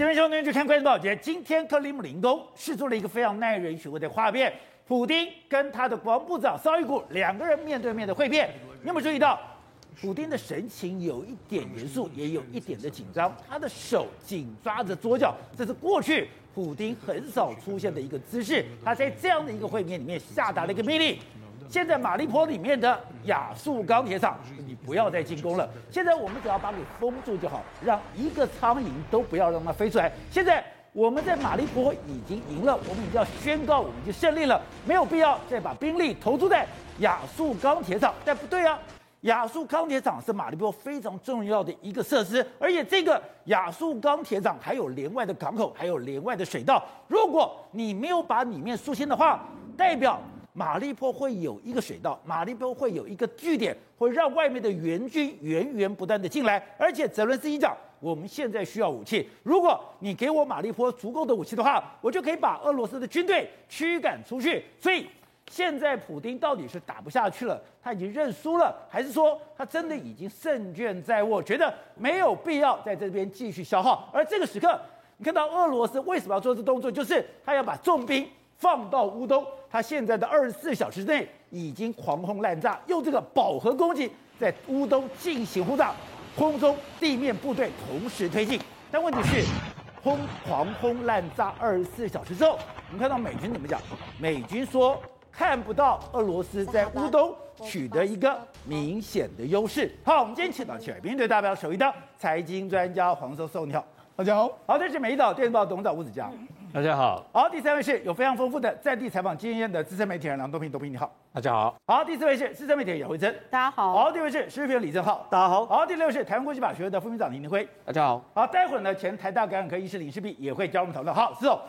这边兄弟就看关键报捷，今天克里姆林宫是做了一个非常耐人寻味的画面，普丁跟他的国防部长绍伊古两个人面对面的会面。你有没有注意到，普丁的神情有一点严肃，也有一点的紧张，他的手紧抓着左脚，这是过去普丁很少出现的一个姿势。他在这样的一个会面里面下达了一个命令。现在马利坡里面的亚速钢铁厂，你不要再进攻了。现在我们只要把你封住就好，让一个苍蝇都不要让它飞出来。现在我们在马利坡已经赢了，我们已经要宣告我们就胜利了，没有必要再把兵力投注在亚速钢铁厂。但不对啊，亚速钢铁厂是马利坡非常重要的一个设施，而且这个亚速钢铁厂还有连外的港口，还有连外的水道。如果你没有把里面肃清的话，代表。马利坡会有一个水道，马利坡会有一个据点，会让外面的援军源源不断的进来。而且泽伦斯基讲，我们现在需要武器，如果你给我马利坡足够的武器的话，我就可以把俄罗斯的军队驱赶出去。所以现在普丁到底是打不下去了，他已经认输了，还是说他真的已经胜券在握，觉得没有必要在这边继续消耗？而这个时刻，你看到俄罗斯为什么要做这动作，就是他要把重兵。放到乌东，他现在的二十四小时内已经狂轰滥炸，用这个饱和攻击在乌东进行轰炸，空中地面部队同时推进。但问题是，轰狂轰滥炸二十四小时之后，我们看到美军怎么讲？美军说看不到俄罗斯在乌东取得一个明显的优势。好，我们今天请到起来，面对代表首一的财经专家黄教授，你好，大家好。好，这是美丽岛电子报董事长吴子嘉。大家好，好，第三位是有非常丰富的在地采访经验的资深媒体人梁东平，东平你好，大家好，好，第四位是资深媒体人姚慧珍，大家好，好，第五位是时事评论李正浩，大家好，好，第六位是台湾国际法学会的副秘书长林林辉，大家好，好，待会儿呢前台大感染科医师林世璧也会加入我们讨论，好，是哦，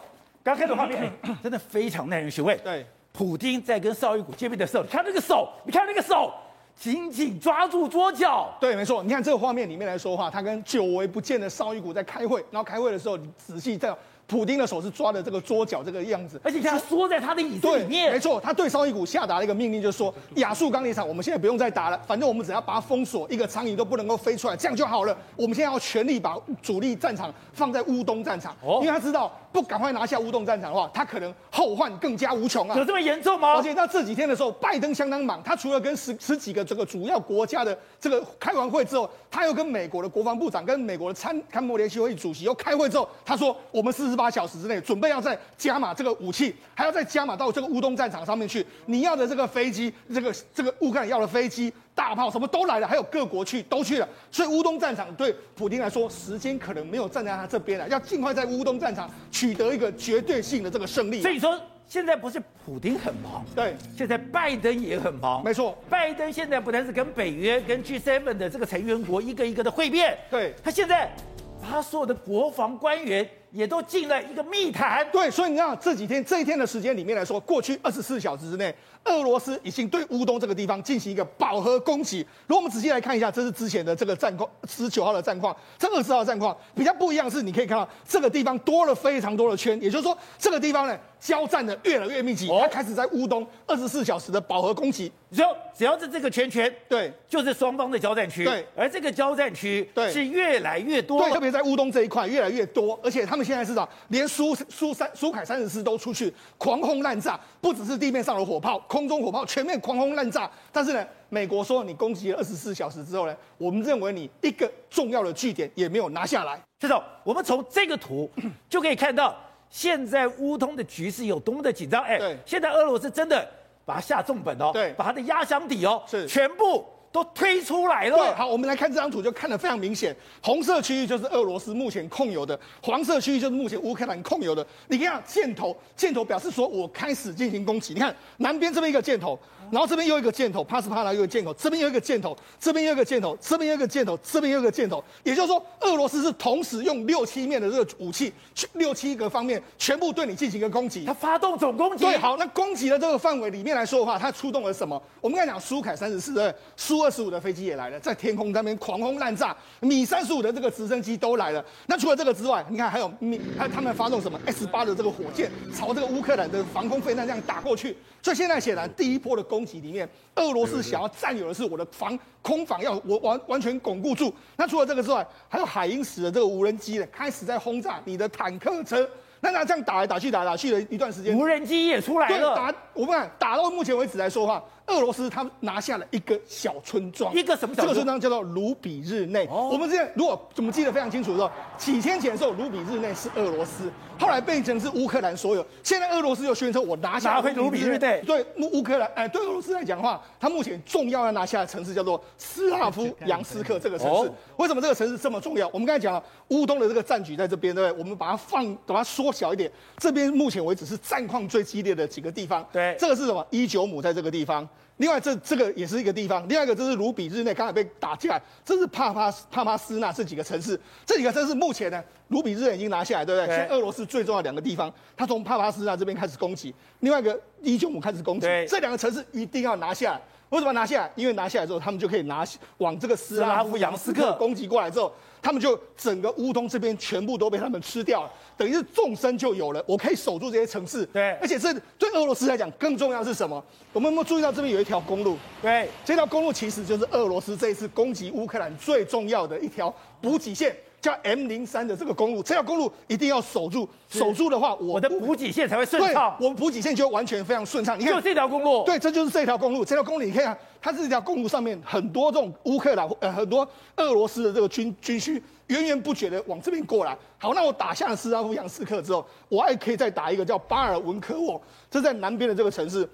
刚开始画面真的非常耐人寻味，对，普京在跟绍伊古见面的时候，你看那个手，你看那个手，紧紧抓住桌角，对，没错，你看这个画面里面来说话，他跟久违不见的绍伊古在开会，然后开会的时候，你仔细这样。普丁的手是抓着这个桌角这个样子，而且他缩在他的椅子里面。没错，他对绍伊古下达了一个命令，就是说亚速钢铁厂，我们现在不用再打了，反正我们只要把它封锁，一个苍蝇都不能够飞出来，这样就好了。我们现在要全力把主力战场放在乌东战场，哦，因为他知道不赶快拿下乌东战场的话，他可能后患更加无穷啊。有这么严重吗？而且到这几天的时候，拜登相当忙，他除了跟十十几个这个主要国家的这个开完会之后，他又跟美国的国防部长、跟美国的参参谋联席会议主席又开会之后，他说我们四十八小时之内准。备要再加码这个武器，还要再加码到这个乌东战场上面去。你要的这个飞机，这个这个乌克兰要的飞机、大炮什么都来了，还有各国去都去了。所以乌东战场对普丁来说，时间可能没有站在他这边了，要尽快在乌东战场取得一个绝对性的这个胜利。所以说，现在不是普丁很忙，对，现在拜登也很忙。没错，拜登现在不但是跟北约、跟 G7 的这个成员国一个一个的会面，对，他现在把他所有的国防官员。也都进了一个密谈，对，所以你看这几天这一天的时间里面来说，过去二十四小时之内，俄罗斯已经对乌东这个地方进行一个饱和攻击。如果我们仔细来看一下，这是之前的这个战况，十九号的战况，这二十号的战况比较不一样是，你可以看到这个地方多了非常多的圈，也就是说这个地方呢交战的越来越密集，他开始在乌东二十四小时的饱和攻击。只要只要是这个圈圈，对，就是双方的交战区，对，而这个交战区，对，是越来越多，对，特别在乌东这一块越来越多，而且他们。现在是啥？连苏苏三苏凯三十四都出去狂轰滥炸，不只是地面上的火炮，空中火炮全面狂轰滥炸。但是呢，美国说你攻击了二十四小时之后呢，我们认为你一个重要的据点也没有拿下来。这种我们从这个图就可以看到，现在乌通的局势有多么的紧张。哎，对，现在俄罗斯真的把它下重本哦，对，把它的压箱底哦，是全部。都推出来了。对，好，我们来看这张图，就看得非常明显。红色区域就是俄罗斯目前控有的，黄色区域就是目前乌克兰控有的。你看箭头，箭头表示说我开始进行攻击。你看南边这么一个箭头。然后这边又一个箭头，帕斯帕拉又一个箭头，这边又一个箭头，这边又一个箭头，这边又一个箭头，这边又一个箭头。也就是说，俄罗斯是同时用六七面的这个武器，六七个方面全部对你进行一个攻击。他发动总攻击。对，好，那攻击的这个范围里面来说的话，他出动了什么？我们刚才讲苏凯三十四的苏二十五的飞机也来了，在天空那边狂轰滥炸，米三十五的这个直升机都来了。那除了这个之外，你看还有米，还有他们发动什么 S 八的这个火箭，朝这个乌克兰的防空飞弹这样打过去。所以现在显然第一波的攻攻击里面，俄罗斯想要占有的是我的防空防，要我完完全巩固住。那除了这个之外，还有海鹰使的这个无人机呢，开始在轰炸你的坦克车。那那这样打来打去，打来打去的一段时间，无人机也出来了。打我们看，打到目前为止来说的话。俄罗斯他拿下了一个小村庄，一个什么小村庄？这个村庄叫做卢比日内。哦、我们之前如果怎么记得非常清楚的时候，几天前的时候，卢比日内是俄罗斯，后来变成是乌克兰所有。现在俄罗斯又宣称我拿下了卢比日内。对乌乌克兰，哎，对俄罗斯来讲的话，他目前重要要拿下的城市叫做斯拉夫扬斯克这个城市。哦、为什么这个城市这么重要？我们刚才讲了乌东的这个战局在这边，对不对？我们把它放，把它缩小一点，这边目前为止是战况最激烈的几个地方。对，这个是什么？伊久姆在这个地方。另外，这这个也是一个地方。另外一个，就是卢比日内刚才被打进来，这是帕帕帕帕斯纳这几个城市。这几个城市目前呢，卢比日内已经拿下来，对不对？对。现在俄罗斯最重要两个地方，他从帕帕斯纳这边开始攻击，另外一个伊久姆开始攻击。这两个城市一定要拿下来。为什么拿下来？因为拿下来之后，他们就可以拿往这个斯拉夫扬斯克攻击过来之后。他们就整个乌东这边全部都被他们吃掉了，等于是纵深就有了，我可以守住这些城市。对，而且这对俄罗斯来讲更重要的是什么？我们有没有注意到这边有一条公路？对，这条公路其实就是俄罗斯这一次攻击乌克兰最重要的一条补给线。叫 M 零三的这个公路，这条公路一定要守住，守住的话，我，我的补给线才会顺畅。我们补给线就完全非常顺畅。你看，就这条公路，对，这就是这条公路。这条公路你看，它这条公路上面很多这种乌克兰呃很多俄罗斯的这个军军需源源不绝的往这边过来。好，那我打下了斯拉夫扬斯克之后，我还可以再打一个叫巴尔文科沃，这在南边的这个城市。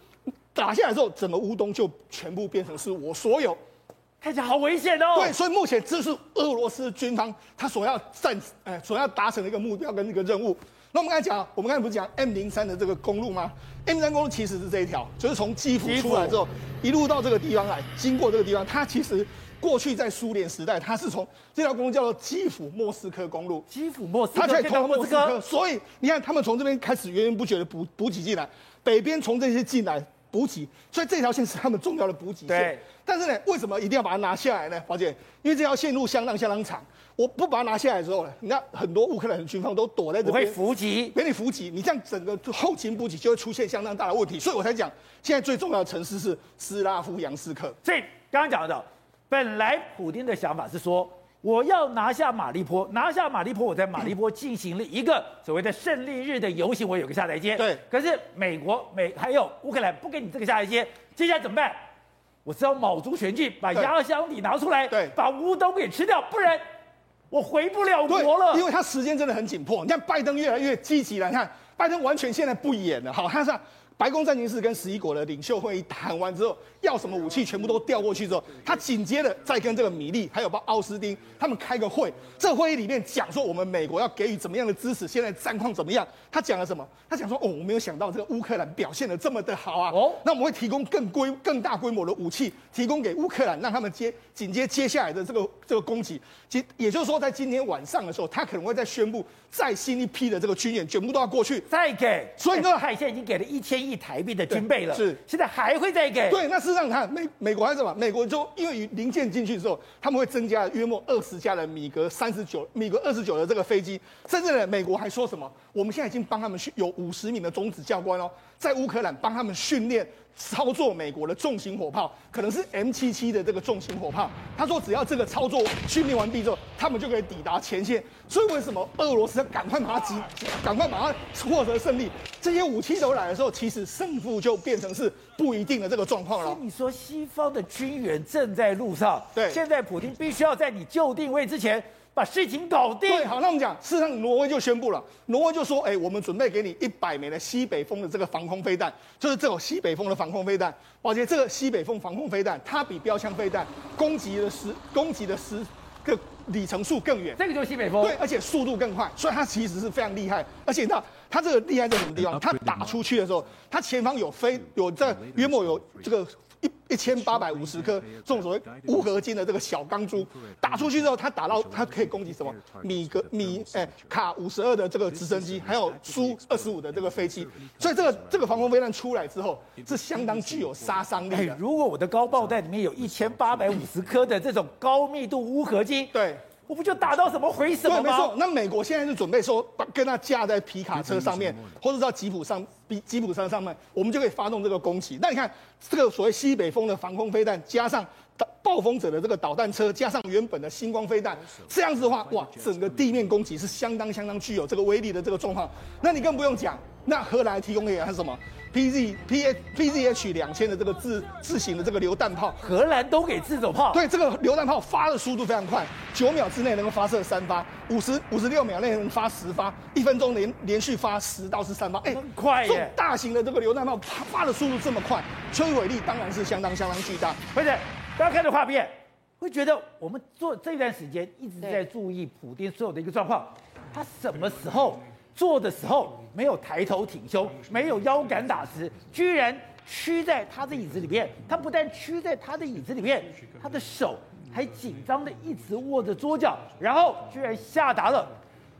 打下来之后，整个乌东就全部变成是我所有。看起来好危险哦！对，所以目前这是俄罗斯军方他所要战，呃，所要达成的一个目标跟一个任务。那我们刚才讲，我们刚才不是讲 M 零三的这个公路吗？M 零三公路其实是这一条，就是从基辅出来之后，一路到这个地方来，经过这个地方，它其实过去在苏联时代，它是从这条公路叫做基辅莫斯科公路。基辅莫斯科，它在通莫斯科，所以你看他们从这边开始源源不绝的补补给进来，北边从这些进来。补给，所以这条线是他们重要的补给线。对，但是呢，为什么一定要把它拿下来呢？宝姐，因为这条线路相当相当长，我不把它拿下来之后呢，你看很多乌克兰的军方都躲在这边，会伏击，给你伏击，你这样整个后勤补给就会出现相当大的问题。所以我才讲，现在最重要的城市是斯拉夫扬斯克。所以刚刚讲的，本来普丁的想法是说。我要拿下马利坡，拿下马利坡，我在马利坡进行了一个所谓的胜利日的游行，我有个下台阶。对。可是美国、美还有乌克兰不给你这个下台阶，接下来怎么办？我是要卯足全劲把压箱底拿出来，对，把乌东给吃掉，不然我回不了国了。因为他时间真的很紧迫。你看拜登越来越积极了，你看拜登完全现在不演了，好，他是。白宫战情室跟十一国的领袖会议谈完之后，要什么武器全部都调过去之后，他紧接着再跟这个米利还有包奥斯汀他们开个会。这会议里面讲说，我们美国要给予怎么样的支持？现在战况怎么样？他讲了什么？他讲说，哦，我没有想到这个乌克兰表现得这么的好啊。哦，那我们会提供更规更大规模的武器，提供给乌克兰，让他们接紧接接下来的这个这个攻击。其也就是说，在今天晚上的时候，他可能会再宣布再新一批的这个军演，全部都要过去再给。所以呢，海线已经给了一千亿台币的军备了，是现在还会再给？对，那事实上，看美美国还是什么？美国就因为零件进去之后，他们会增加约莫二十架的米格三十九、米格二十九的这个飞机，甚至呢，美国还说什么？我们现在已经帮他们训有五十名的种子教官哦，在乌克兰帮他们训练。操作美国的重型火炮，可能是 M 七七的这个重型火炮。他说，只要这个操作训练完毕之后，他们就可以抵达前线。所以为什么俄罗斯要赶快把它击，赶快把它获得胜利？这些武器都来的时候，其实胜负就变成是不一定的这个状况了。你说西方的军援正在路上，对，现在普京必须要在你就定位之前。把事情搞定。对，好，那我们讲，事实上，挪威就宣布了，挪威就说，哎，我们准备给你一百枚的西北风的这个防空飞弹，就是这种西北风的防空飞弹。而且这个西北风防空飞弹，它比标枪飞弹攻击的时攻击的时个里程数更远。这个就是西北风。对，而且速度更快，所以它其实是非常厉害。而且你知道它这个厉害在什么地方？它打出去的时候，它前方有飞有在约莫有这个。一一千八百五十颗这种所谓钨合金的这个小钢珠打出去之后，它打到它可以攻击什么米格米哎卡五十二的这个直升机，还有苏二十五的这个飞机。所以这个这个防空飞弹出来之后，是相当具有杀伤力的。如果我的高爆弹里面有一千八百五十颗的这种高密度钨合金，对。我不就打到什么回什么吗？对，没错。那美国现在是准备说，把跟他架在皮卡车上面，或者到吉普上，比吉普车上面，我们就可以发动这个攻击。那你看，这个所谓西北风的防空飞弹，加上暴风者的这个导弹车，加上原本的星光飞弹，这样子的话，哇，整个地面攻击是相当相当具有这个威力的这个状况。那你更不用讲，那荷兰提供给他是什么？P Z P H P Z H 两千的这个自自行的这个榴弹炮，荷兰都给自走炮。对，这个榴弹炮发的速度非常快，九秒之内能够发射三发，五十五十六秒内能发十发，一分钟连连续发十到十三发，哎，很快耶！这种大型的这个榴弹炮发的速度这么快，摧毁力当然是相当相当巨大。而且大家看这画面，会觉得我们做这段时间一直在注意普丁所有的一个状况，他什么时候？做的时候没有抬头挺胸，没有腰杆打直，居然屈在他的椅子里面。他不但屈在他的椅子里面，他的手还紧张的一直握着桌角，然后居然下达了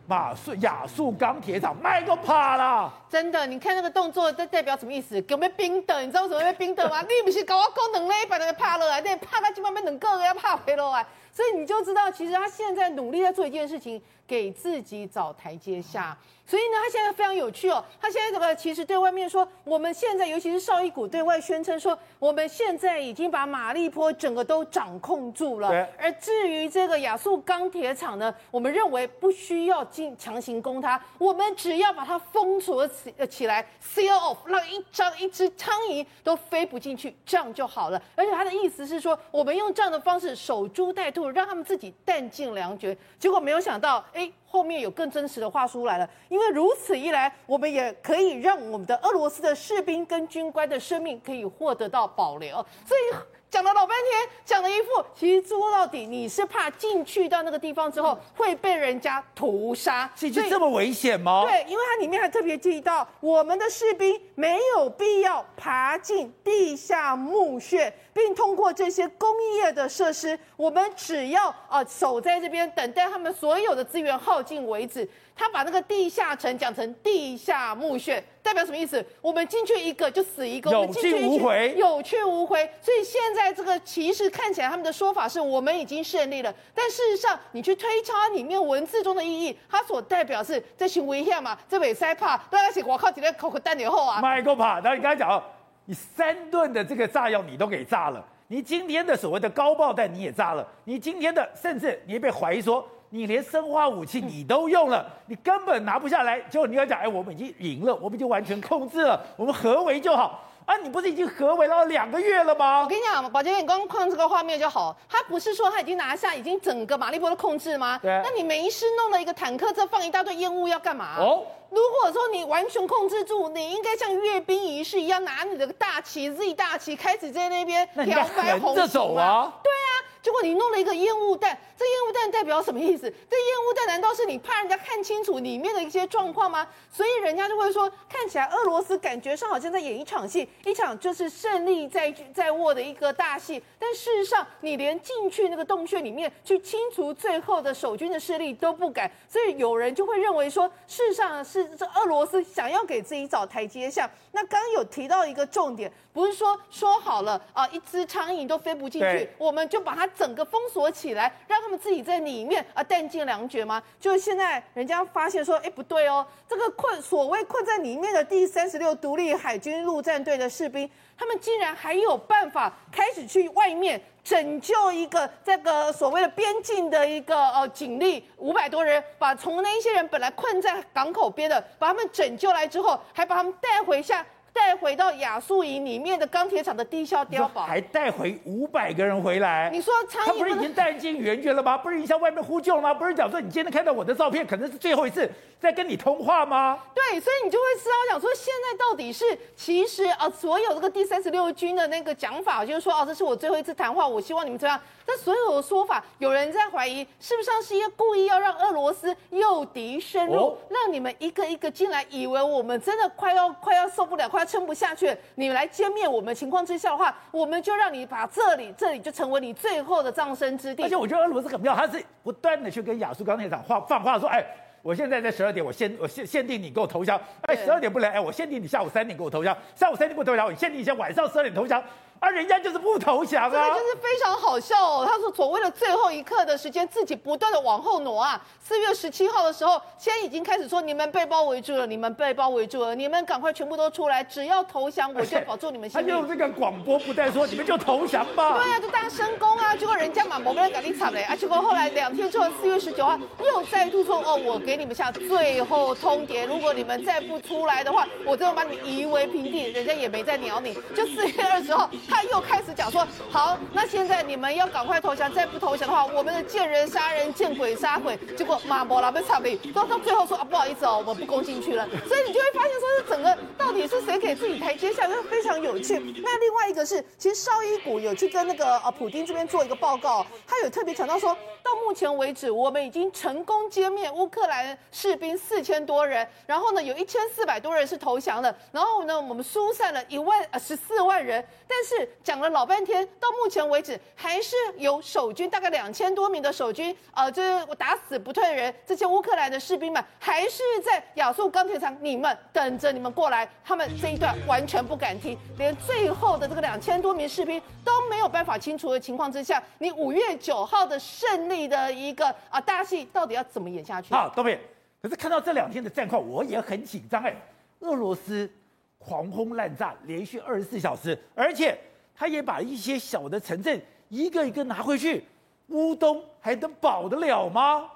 马术亚速钢铁厂卖都怕了。真的，你看那个动作，这代表什么意思？给我们冰的，你知道为什么会冰的吗？你不是搞我功能嘞，把那个怕了啊，那怕他基本上两个要怕回来啊。所以你就知道，其实他现在努力在做一件事情，给自己找台阶下。所以呢，他现在非常有趣哦。他现在这个其实对外面说，我们现在尤其是绍伊古对外宣称说，我们现在已经把马利坡整个都掌控住了。而至于这个亚速钢铁厂呢，我们认为不需要进强行攻它，我们只要把它封锁起起来，seal off，让一张一只苍蝇都飞不进去，这样就好了。而且他的意思是说，我们用这样的方式守株待兔，让他们自己弹尽粮绝。结果没有想到，哎。后面有更真实的话出来了，因为如此一来，我们也可以让我们的俄罗斯的士兵跟军官的生命可以获得到保留，所以。讲了老半天，讲了一副，其实说到底，你是怕进去到那个地方之后会被人家屠杀，所以就这么危险吗？对，因为它里面还特别提到，我们的士兵没有必要爬进地下墓穴，并通过这些工业的设施，我们只要啊守在这边，等待他们所有的资源耗尽为止。他把那个地下城讲成地下墓穴，代表什么意思？我们进去一个就死一个，有去无回，有去无回。所以现在这个其实看起来他们的说法是我们已经胜利了，但事实上你去推敲里面文字中的意义，它所代表是在行危险嘛？这尾塞帕大家写我靠，几天口口弹点后啊！麦够怕，然后你刚才讲，你三吨的这个炸药你都给炸了，你今天的所谓的高爆弹你也炸了，你今天的甚至你也被怀疑说。你连生化武器你都用了，你根本拿不下来。结果你要讲，哎，我们已经赢了，我们已经完全控制了，我们合围就好。啊，你不是已经合围了两个月了吗？我跟你讲，宝杰，你刚刚看这个画面就好。他不是说他已经拿下，已经整个马利波的控制吗？对。那你没事弄了一个坦克，这放一大堆烟雾要干嘛？哦。如果说你完全控制住，你应该像阅兵仪式一样，拿你的大旗 Z 大旗开始在那边飘白红旗啊。对啊。结果你弄了一个烟雾弹，这烟雾弹代表什么意思？这烟雾弹难道是你怕人家看清楚里面的一些状况吗？所以人家就会说，看起来俄罗斯感觉上好像在演一场戏，一场就是胜利在在握的一个大戏。但事实上，你连进去那个洞穴里面去清除最后的守军的势力都不敢。所以有人就会认为说，事实上是这俄罗斯想要给自己找台阶下。那刚刚有提到一个重点，不是说说好了啊，一只苍蝇都飞不进去，我们就把它。整个封锁起来，让他们自己在里面啊弹尽粮绝吗？就是现在人家发现说，哎，不对哦，这个困所谓困在里面的第三十六独立海军陆战队的士兵，他们竟然还有办法开始去外面拯救一个这个所谓的边境的一个呃警力五百多人，把从那一些人本来困在港口边的，把他们拯救来之后，还把他们带回下。带回到亚速营里面的钢铁厂的地下碉堡，还带回五百个人回来。你说他不是已经弹尽援绝了吗？不是已经向外面呼救了吗？不是讲说你今天看到我的照片，可能是最后一次在跟你通话吗？对，所以你就会知道讲说，现在到底是其实啊，所有这个第三十六军的那个讲法，就是说啊，这是我最后一次谈话，我希望你们这样。但所有的说法，有人在怀疑，是不是是一个故意要让俄罗斯诱敌深入，哦、让你们一个一个进来，以为我们真的快要快要受不了，快要撑不下去，你们来歼灭我们情况之下的话，我们就让你把这里这里就成为你最后的葬身之地。而且我觉得俄罗斯很妙，他是不断的去跟亚速钢铁厂话放话说，哎，我现在在十二点，我限我限限定你给我投降，哎，十二点不来，哎，我限定你下午三点给我投降，下午三点不投降，我限定一下晚上十二点投降。啊，人家就是不投降啊，这个就是非常好笑哦。他说，所谓的最后一刻的时间，自己不断的往后挪啊。四月十七号的时候，现在已经开始说，你们被包围住了，你们被包围住了，你们赶快全部都出来，只要投降，我就保住你们性命。他用这个广播不带说，你们就投降吧。对呀、啊，就大声公啊，结果人家嘛，某个人赶紧惨嘞啊，结果后来两天之后，四月十九号又再度说，哦，我给你们下最后通牒，如果你们再不出来的话，我就把你夷为平地。人家也没再鸟你，就四月二十号，他又开始讲。说好，那现在你们要赶快投降，再不投降的话，我们的见人杀人，见鬼杀鬼。结果马博拉被差评，到到最后说啊，不好意思哦，我们不攻进去了。所以你就会发现，说是整个到底是谁给自己台阶下，就非常有趣。那另外一个是，其实绍伊古有去跟那个呃普丁这边做一个报告，他有特别强调说，到目前为止，我们已经成功歼灭乌克兰士兵四千多人，然后呢，有一千四百多人是投降的，然后呢，我们疏散了一万呃十四万人，但是讲了老半。天到目前为止，还是有守军大概两千多名的守军，呃，就是我打死不退人，这些乌克兰的士兵们还是在亚速钢铁厂，你们等着你们过来。他们这一段完全不敢听，连最后的这个两千多名士兵都没有办法清除的情况之下，你五月九号的胜利的一个啊大戏，到底要怎么演下去？好，东北。可是看到这两天的战况，我也很紧张哎。俄罗斯狂轰滥炸，连续二十四小时，而且。他也把一些小的城镇一个一个拿回去，乌东还能保得了吗？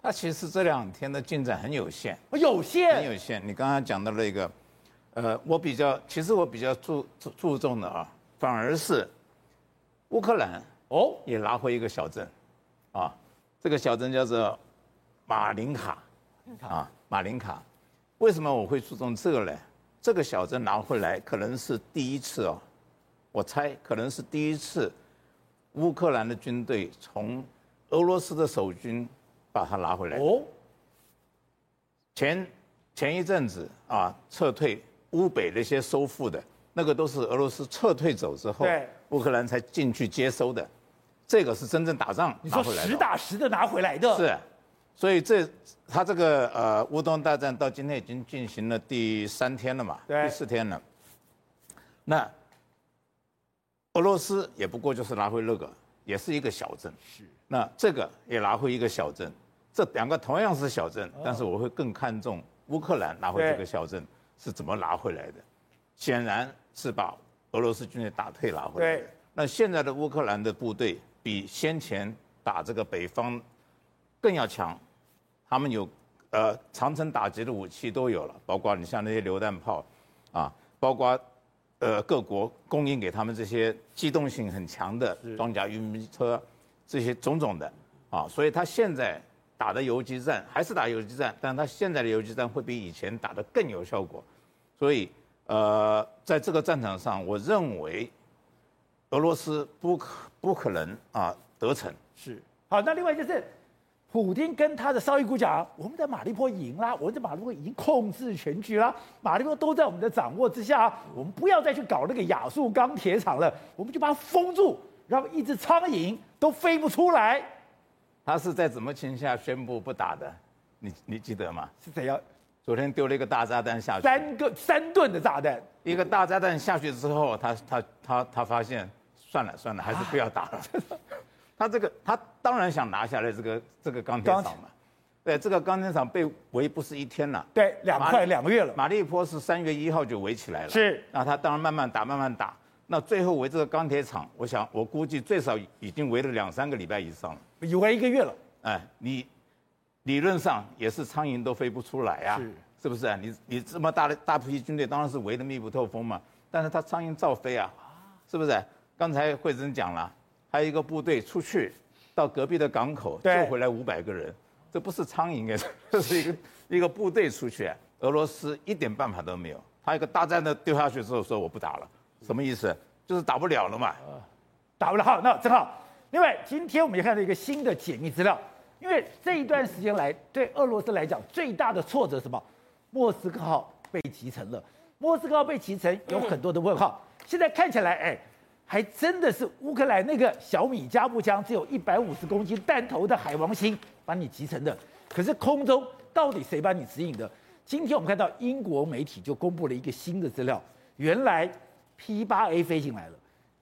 他其实这两天的进展很有限，有限，很有限。你刚刚讲到了一个，呃，我比较，其实我比较注注注重的啊，反而是乌克兰哦，也拿回一个小镇，啊，这个小镇叫做马林卡，啊，马林卡。为什么我会注重这个呢？这个小镇拿回来可能是第一次哦。我猜可能是第一次，乌克兰的军队从俄罗斯的守军把它拿回来。哦。前前一阵子啊，撤退乌北那些收复的，那个都是俄罗斯撤退走之后，乌克兰才进去接收的。这个是真正打仗拿回来的。实打实的拿回来的。是，所以这他这个呃乌东大战到今天已经进行了第三天了嘛？第四天了。那。俄罗斯也不过就是拿回那个，也是一个小镇。是，那这个也拿回一个小镇，这两个同样是小镇，但是我会更看重乌克兰拿回这个小镇是怎么拿回来的。显然是把俄罗斯军队打退拿回来的。那现在的乌克兰的部队比先前打这个北方更要强，他们有呃长城打击的武器都有了，包括你像那些榴弹炮，啊，包括。呃，各国供应给他们这些机动性很强的装甲运兵车，这些种种的啊，所以他现在打的游击战还是打游击战，但他现在的游击战会比以前打得更有效果，所以呃，在这个战场上，我认为俄罗斯不可不可能啊得逞。是，好，那另外就是。普丁跟他的绍伊古讲：“我们在马利坡赢啦，我们在马利坡已经控制全局啦，马利坡都在我们的掌握之下，我们不要再去搞那个亚速钢铁厂了，我们就把它封住，让一只苍蝇都飞不出来。”他是在什么情况下宣布不打的？你你记得吗？是怎样？昨天丢了一个大炸弹下去，三个三吨的炸弹，一个大炸弹下去之后，他他他他发现，算了算了，还是不要打了。啊 他这个，他当然想拿下来这个这个钢铁厂嘛，对，这个钢铁厂被围不是一天了，对，两快两个月了。马利坡是三月一号就围起来了，是。那他当然慢慢打，慢慢打。那最后围这个钢铁厂，我想我估计最少已经围了两三个礼拜以上了，有围一个月了。哎，你理论上也是苍蝇都飞不出来啊，是，是不是啊？你你这么大的大批军队，当然是围得密不透风嘛。但是他苍蝇照飞啊，是不是？刚才慧珍讲了。还有一个部队出去到隔壁的港口救回来五百个人，这不是苍蝇哎，这是一个一个部队出去，俄罗斯一点办法都没有。他一个大战的丢下去之后说我不打了，什么意思？就是打不了了嘛，打不了。好，那正好，另外今天我们也看到一个新的解密资料，因为这一段时间来对俄罗斯来讲最大的挫折是什么？莫斯科号被击沉了，莫斯科号被击沉有很多的问号，现在看起来哎。还真的是乌克兰那个小米加步枪，只有一百五十公斤弹头的海王星把你击沉的。可是空中到底谁把你指引的？今天我们看到英国媒体就公布了一个新的资料，原来 P 八 A 飞进来了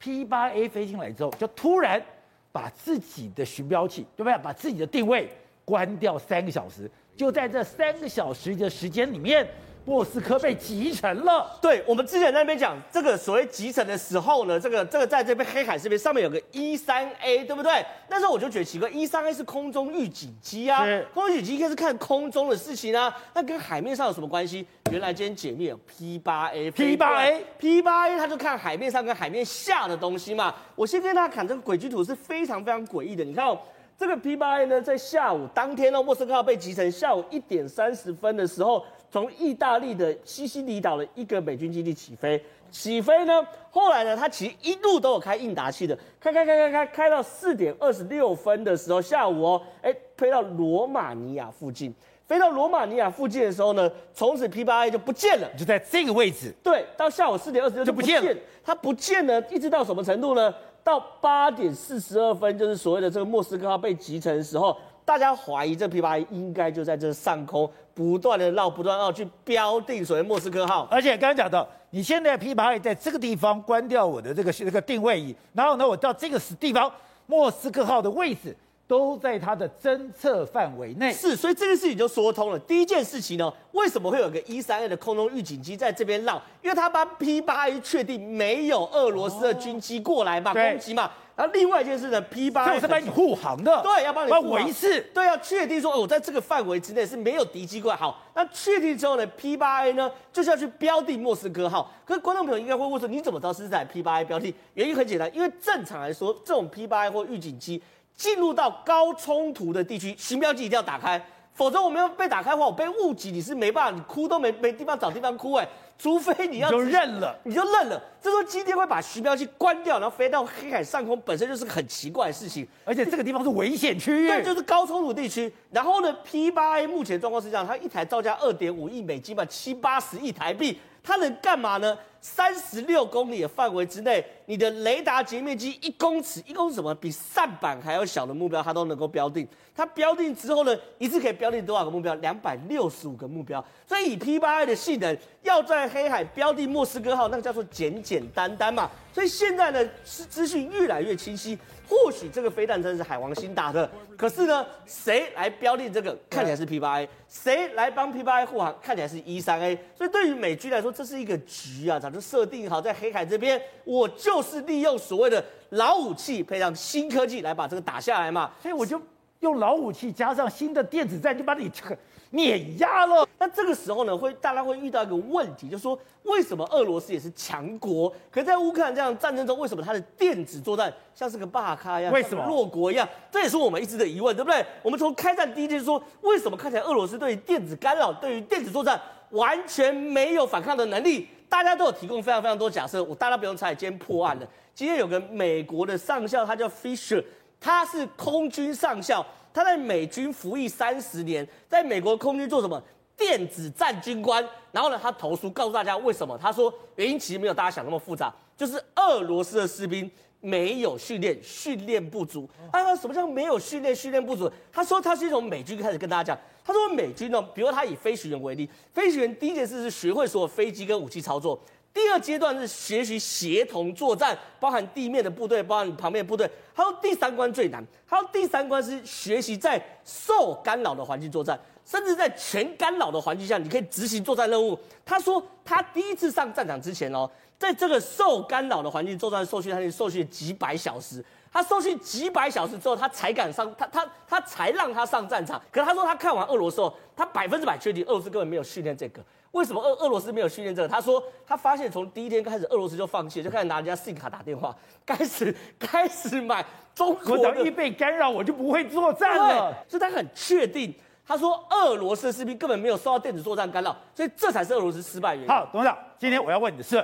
P8A 飞进来之后，就突然把自己的寻标器，对不对？把自己的定位关掉三个小时，就在这三个小时的时间里面。莫斯科被集成了。对，我们之前在那边讲这个所谓集成的时候呢，这个这个在这边黑海这边上面有个 E 三 A，对不对？那时候我就觉得奇怪，E 三 A 是空中预警机啊，空中预警机应该是看空中的事情啊，那跟海面上有什么关系？原来今天解密有 P 八 A，P 八 A，P 八 A，它就看海面上跟海面下的东西嘛。我先跟大家看这个轨迹图是非常非常诡异的，你看哦，这个 P 八 A 呢，在下午当天呢，莫斯科号被集成，下午一点三十分的时候。从意大利的西西里岛的一个美军基地起飞，起飞呢，后来呢，它其实一路都有开应答器的，开开开开开，开到四点二十六分的时候，下午哦，哎，飞到罗马尼亚附近，飞到罗马尼亚附近的时候呢，从此 P 八 A 就不见了，就在这个位置。对，到下午四点二十六就不见了，它不见呢，一直到什么程度呢？到八点四十二分，就是所谓的这个莫斯科号被击沉的时候。大家怀疑这 p 八 a 应该就在这上空不断的绕，不断绕去标定所谓莫斯科号。而且刚刚讲到，你现在 p 八 a 在这个地方关掉我的这个这个定位仪，然后呢，我到这个地方莫斯科号的位置都在它的侦测范围内。是，所以这件事情就说通了。第一件事情呢，为什么会有个 E3A 的空中预警机在这边绕？因为他把 P 八 A 确定没有俄罗斯的军机过来嘛，哦、攻击嘛。然后另外一件事呢，P8A 就是帮你护航的，对，要帮你维持，对，要确定说，哦，我在这个范围之内是没有敌机过来。好，那确定之后呢，P 八 A 呢就是要去标定莫斯科号。可是观众朋友应该会问说，你怎么知道是在 P 八 A 标定？原因很简单，因为正常来说，这种 P 八 A 或预警机进入到高冲突的地区，行标机一定要打开。否则我们要被打开的话，我被误解，你是没办法，你哭都没没地方找地方哭哎，除非你要你就认了，你就认了。这时候今天会把徐标机关掉，然后飞到黑海上空，本身就是个很奇怪的事情。而且这个地方是危险区域，对，就是高冲突地区。然后呢，P 八 A 目前状况是这样，它一台造价二点五亿美金吧，七八十亿台币，它能干嘛呢？三十六公里的范围之内，你的雷达截面积一公尺，一公尺什么？比扇板还要小的目标，它都能够标定。它标定之后呢，一次可以标定多少个目标？两百六十五个目标。所以以 P8A 的性能，要在黑海标定莫斯科号，那个叫做简简单单嘛。所以现在呢，资资讯越来越清晰。或许这个飞弹真的是海王星打的，可是呢，谁来标定这个？看起来是 P 八 A，谁来帮 P 八 A 护航？看起来是 E 三 A，。所以对于美军来说，这是一个局啊，早就设定好，在黑海这边，我就是利用所谓的老武器配上新科技来把这个打下来嘛。所以我就用老武器加上新的电子战，就把你这个。碾压了，那这个时候呢，会大家会遇到一个问题，就是说，为什么俄罗斯也是强国，可是在乌克兰这样战争中，为什么它的电子作战像是个大咖一样，为什么弱国一样？这也是我们一直的疑问，对不对？我们从开战第一天就说，为什么看起来俄罗斯对于电子干扰、对于电子作战完全没有反抗的能力？大家都有提供非常非常多假设，我大家不用猜，今天破案了。今天有个美国的上校，他叫 Fisher，他是空军上校。他在美军服役三十年，在美国空军做什么？电子战军官。然后呢，他投诉告诉大家为什么？他说原因其实没有大家想那么复杂，就是俄罗斯的士兵没有训练，训练不足。他说，什么叫没有训练，训练不足？他说他是从美军开始跟大家讲，他说美军呢，比如他以飞行员为例，飞行员第一件事是学会所有飞机跟武器操作。第二阶段是学习协同作战，包含地面的部队，包含旁边的部队。他说第三关最难，他说第三关是学习在受干扰的环境作战，甚至在全干扰的环境下，你可以执行作战任务。他说他第一次上战场之前哦，在这个受干扰的环境作战受训，他受训几百小时。他受训几百小时之后，他才敢上，他他他才让他上战场。可是他说他看完俄罗斯后，他百分之百确定俄罗斯根本没有训练这个。为什么俄俄罗斯没有训练这个？他说他发现从第一天开始，俄罗斯就放弃，就开始拿人家 SIM 卡打电话，开始 开始买中国的。一被干扰，我就不会作战了。所以他很确定，他说俄罗斯的士兵根本没有受到电子作战干扰，所以这才是俄罗斯失败原因。好，董事长，今天我要问你的是，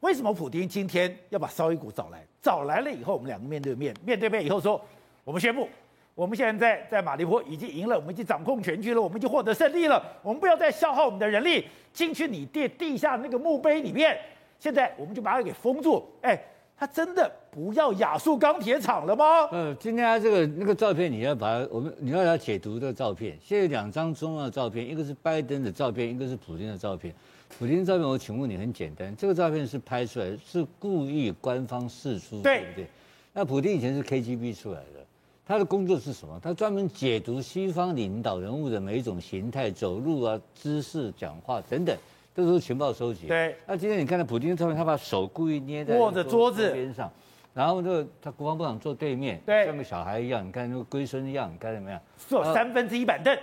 为什么普京今天要把绍伊古找来？找来了以后，我们两个面对面，面对面以后说，我们宣布。我们现在在马利坡已经赢了，我们已经掌控全局了，我们已经获得胜利了。我们不要再消耗我们的人力进去你地地下那个墓碑里面。现在我们就把它给封住。哎，他真的不要亚速钢铁厂了吗？呃，今天他这个那个照片，你要把它我们你要来解读这个照片。现在有两张重要的照片，一个是拜登的照片，一个是普京的照片。普京的照片，我请问你很简单，这个照片是拍出来是故意官方释出，对不对？那普京以前是 KGB 出来的，他的工作是什么？他专门解读西方领导人物的每一种形态、走路啊、姿势、讲话等等。这都是情报收集。对。那今天你看到普丁的照片，他把手故意捏在握着桌子边上，然后就他国防部长坐对面，对，像个小孩一样。你看那个龟孙一样，你看怎么样？坐三分之一板凳。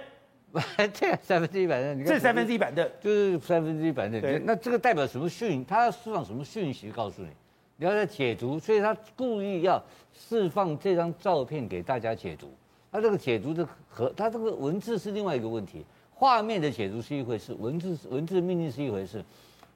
这三分之一板凳，你看。这三分之一板凳就是三分之一板凳。对。那这个代表什么讯？他要释放什么讯息？告诉你，你要在解读，所以他故意要释放这张照片给大家解读。他这个解读的和他这个文字是另外一个问题。画面的解读是一回事，文字文字命令是一回事。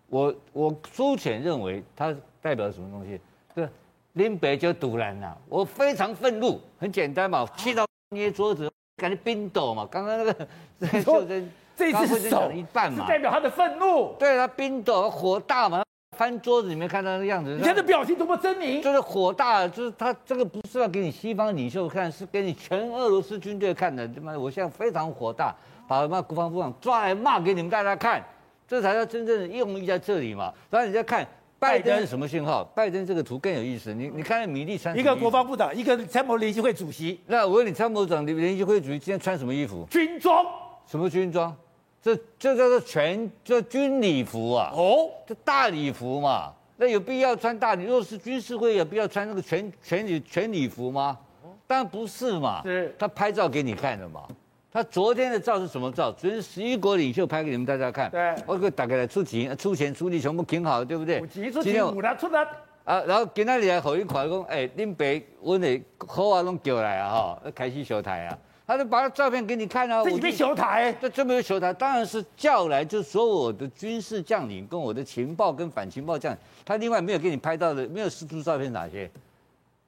我我粗浅认为它代表什么东西？对，林北就赌烂了。我非常愤怒，很简单嘛，气到捏桌子，感觉冰抖嘛。刚刚那个秀珍，这一次手一半嘛，代表他的愤怒。对，他冰抖，火大嘛，翻桌子，里面看他那个样子？你看这表情多么狰狞，就是火大，就是他这个不是要给你西方领袖看，是给你全俄罗斯军队看的。他妈，我现在非常火大。把骂国防部长抓来骂给你们大家看，这才叫真正的用意在这里嘛。然后你再看拜登是什么信号？拜登这个图更有意思。你你看米利穿一个国防部长，一个参谋联席会主席。那我问你，参谋长联席会主席今天穿什么衣服？军装。什么军装？这这叫做全这军礼服啊。哦，这大礼服嘛。那有必要穿大礼？若是军事会有必要穿那个全全礼全礼服吗？当然不是嘛。是。他拍照给你看的嘛。他昨天的照是什么照？昨天十一国领袖拍给你们大家看。对，我给打开来出钱、出钱、出力，全部挺好，对不对？出钱出钱，五他出的。啊，然后今天你来吼一块讲，哎，恁爸，我的好啊，拢叫来啊，哈，开始修台啊。他就把照片给你看啊。这边修台？这这边修台，当然是叫来，就是所有的军事将领跟我的情报跟反情报将领。他另外没有给你拍到的，没有释出照片哪些？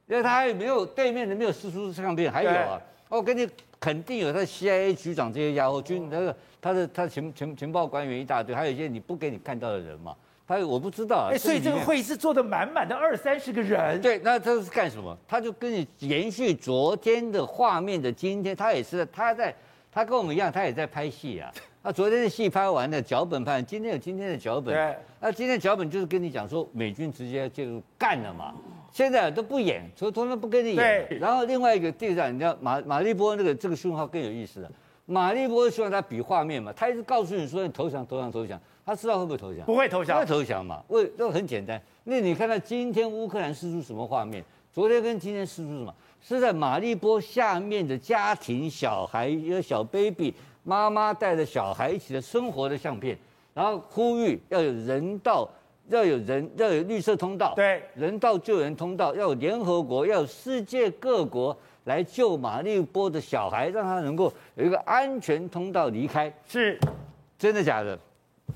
因为他还没有对面的没有释出相片，还有啊，我跟你。肯定有他 CIA 局长这些家伙，军那个他的他的情情情报官员一大堆，还有一些你不给你看到的人嘛。他我不知道啊。哎，所以这个会议是坐的满满的二三十个人。对，那他是干什么？他就跟你延续昨天的画面的今天，他也是他在他跟我们一样，他也在拍戏啊。那昨天的戏拍完了，脚本拍，今天有今天的脚本。对。那今天脚本就是跟你讲说，美军直接就干了嘛。现在都不演，所以通通不跟你演。对。然后另外一个队长，你知道马马立波那个这个讯号更有意思了。马立波希望他比画面嘛，他一直告诉你说你投降投降投降，他知道会不会投降？不会投降。不会投降嘛？为那很简单。那你看到今天乌克兰试出什么画面？昨天跟今天试出什么？是在马立波下面的家庭小孩，一个小 baby，妈妈带着小孩一起的生活的相片，然后呼吁要有人道。要有人，要有绿色通道，对，人道救援通道，要有联合国，要有世界各国来救马立波的小孩，让他能够有一个安全通道离开。是，真的假的？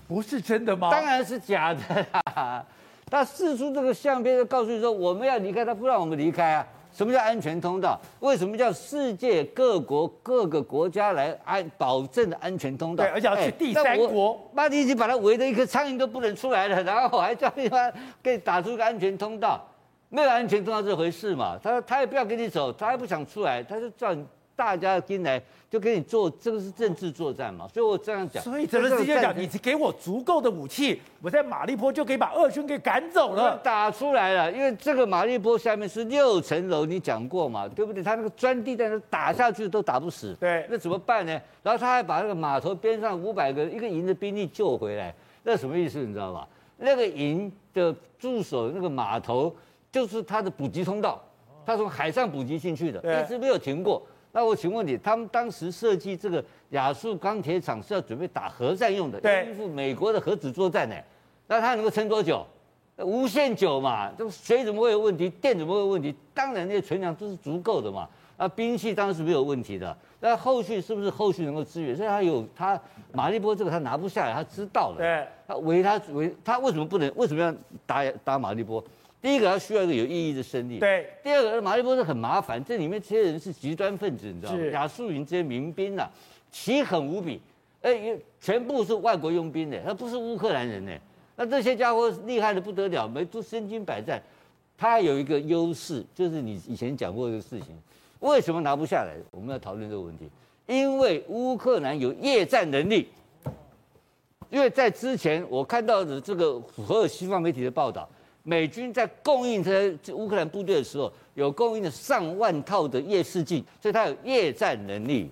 不是真的吗？当然是假的啦！他试出这个相片，就告诉你说我们要离开，他不让我们离开啊。什么叫安全通道？为什么叫世界各国各个国家来安保证的安全通道？对，而且要去第三国。那你已经把它围得一颗苍蝇都不能出来了，然后我还叫你他给你打出一个安全通道，没有安全通道这回事嘛？他他也不要跟你走，他也不想出来，他就叫你。大家进来就给你做，这个是政治作战嘛，所以我这样讲。所以泽连斯基讲，你给我足够的武器，我在马利坡就可以把俄军给赶走了。打出来了，因为这个马利坡下面是六层楼，你讲过嘛，对不对？他那个钻地弹打下去都打不死。对，那怎么办呢？然后他还把那个码头边上五百个一个营的兵力救回来，那什么意思？你知道吧？那个营的驻守那个码头就是他的补给通道，他从海上补给进去的，一直没有停过。那我请问你，他们当时设计这个亚速钢铁厂是要准备打核战用的，对，应付美国的核子作战呢？那它能够撑多久？无限久嘛？这水怎么会有问题？电怎么会有问题？当然那些存量都是足够的嘛。啊，兵器当然是没有问题的。那后续是不是后续能够支援？所以他有他马利波这个他拿不下来，他知道了。对，他围他围他为什么不能？为什么要打打马利波？第一个，他需要一个有意义的胜利。对。第二个，马立波是很麻烦，这里面这些人是极端分子，你知道吗？亚速营这些民兵呐、啊，奇狠无比，哎，全部是外国佣兵的，他不是乌克兰人呢。那这些家伙厉害的不得了，没都身经百战。他有一个优势，就是你以前讲过的事情，为什么拿不下来？我们要讨论这个问题，因为乌克兰有夜战能力。因为在之前我看到的这个符合西方媒体的报道，美军在供应这些乌克兰部队的时候，有供应了上万套的夜视镜，所以它有夜战能力。